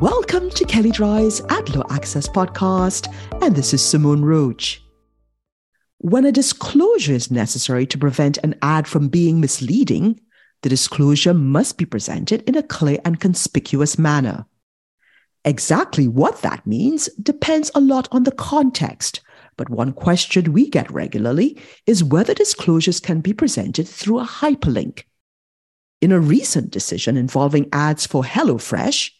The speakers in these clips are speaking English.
Welcome to Kelley Drye's Ad Law Access podcast, and this is Simone Roach. When a disclosure is necessary to prevent an ad from being misleading, the disclosure must be presented in a clear and conspicuous manner. Exactly what that means depends a lot on the context, but one question we get regularly is whether disclosures can be presented through a hyperlink. In a recent decision involving ads for HelloFresh,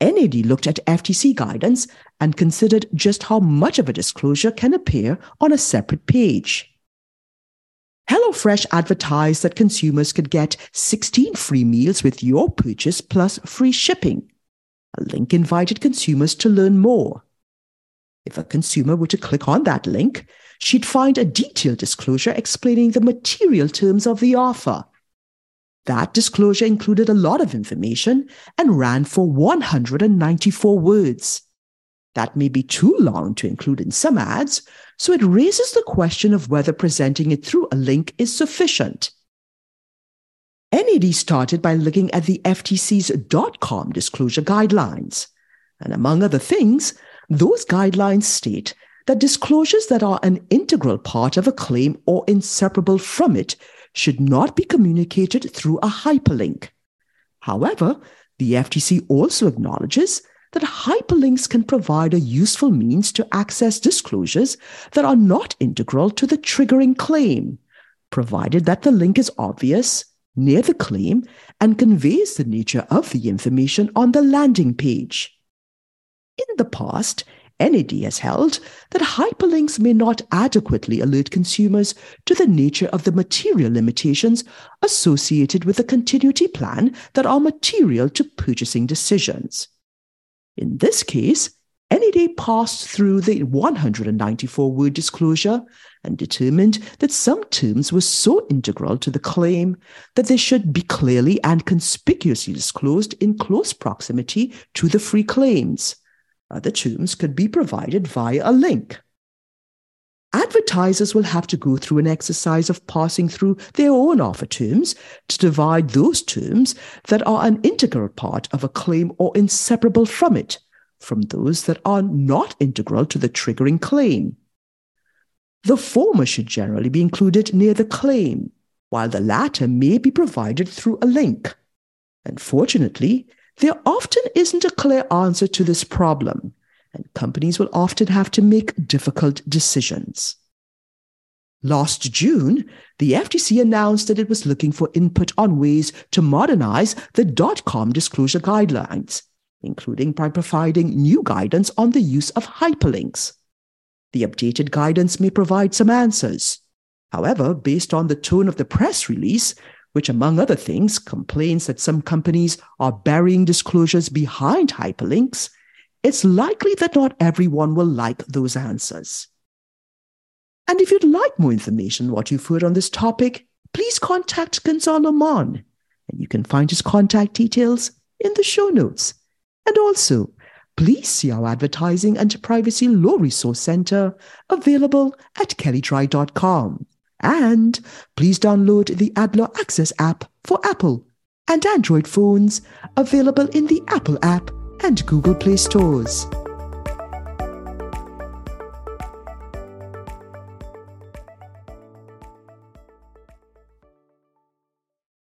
NAD looked at FTC guidance and considered just how much of a disclosure can appear on a separate page. HelloFresh advertised that consumers could get 16 free meals with your purchase plus free shipping. A link invited consumers to learn more. If a consumer were to click on that link, she'd find a detailed disclosure explaining the material terms of the offer. That disclosure included a lot of information and ran for 194 words. That may be too long to include in some ads, so it raises the question of whether presenting it through a link is sufficient. NAD started by looking at the FTC's .com disclosure guidelines. And among other things, those guidelines state that disclosures that are an integral part of a claim or inseparable from it should not be communicated through a hyperlink. However, the FTC also acknowledges that hyperlinks can provide a useful means to access disclosures that are not integral to the triggering claim, provided that the link is obvious, near the claim, and conveys the nature of the information on the landing page. In the past, NAD has held that hyperlinks may not adequately alert consumers to the nature of the material limitations associated with the continuity plan that are material to purchasing decisions. In this case, NAD passed through the 194 word disclosure and determined that some terms were so integral to the claim that they should be clearly and conspicuously disclosed in close proximity to the free claims. Other terms could be provided via a link. Advertisers will have to go through an exercise of passing through their own offer terms to divide those terms that are an integral part of a claim or inseparable from it from those that are not integral to the triggering claim. The former should generally be included near the claim, while the latter may be provided through a link. Unfortunately, there often isn't a clear answer to this problem, and companies will often have to make difficult decisions. Last June, the FTC announced that it was looking for input on ways to modernize the dot .com disclosure guidelines, including by providing new guidance on the use of hyperlinks. The updated guidance may provide some answers. However, based on the tone of the press release, which, among other things, complains that some companies are burying disclosures behind hyperlinks, it's likely that not everyone will like those answers. And if you'd like more information on what you've heard on this topic, please contact Gonzalo Mon, and you can find his contact details in the show notes. And also, please see our advertising and privacy law resource center available at kelleydrye.com. And please download the Ad Law Access app for Apple and Android phones, available in the Apple app and Google Play stores.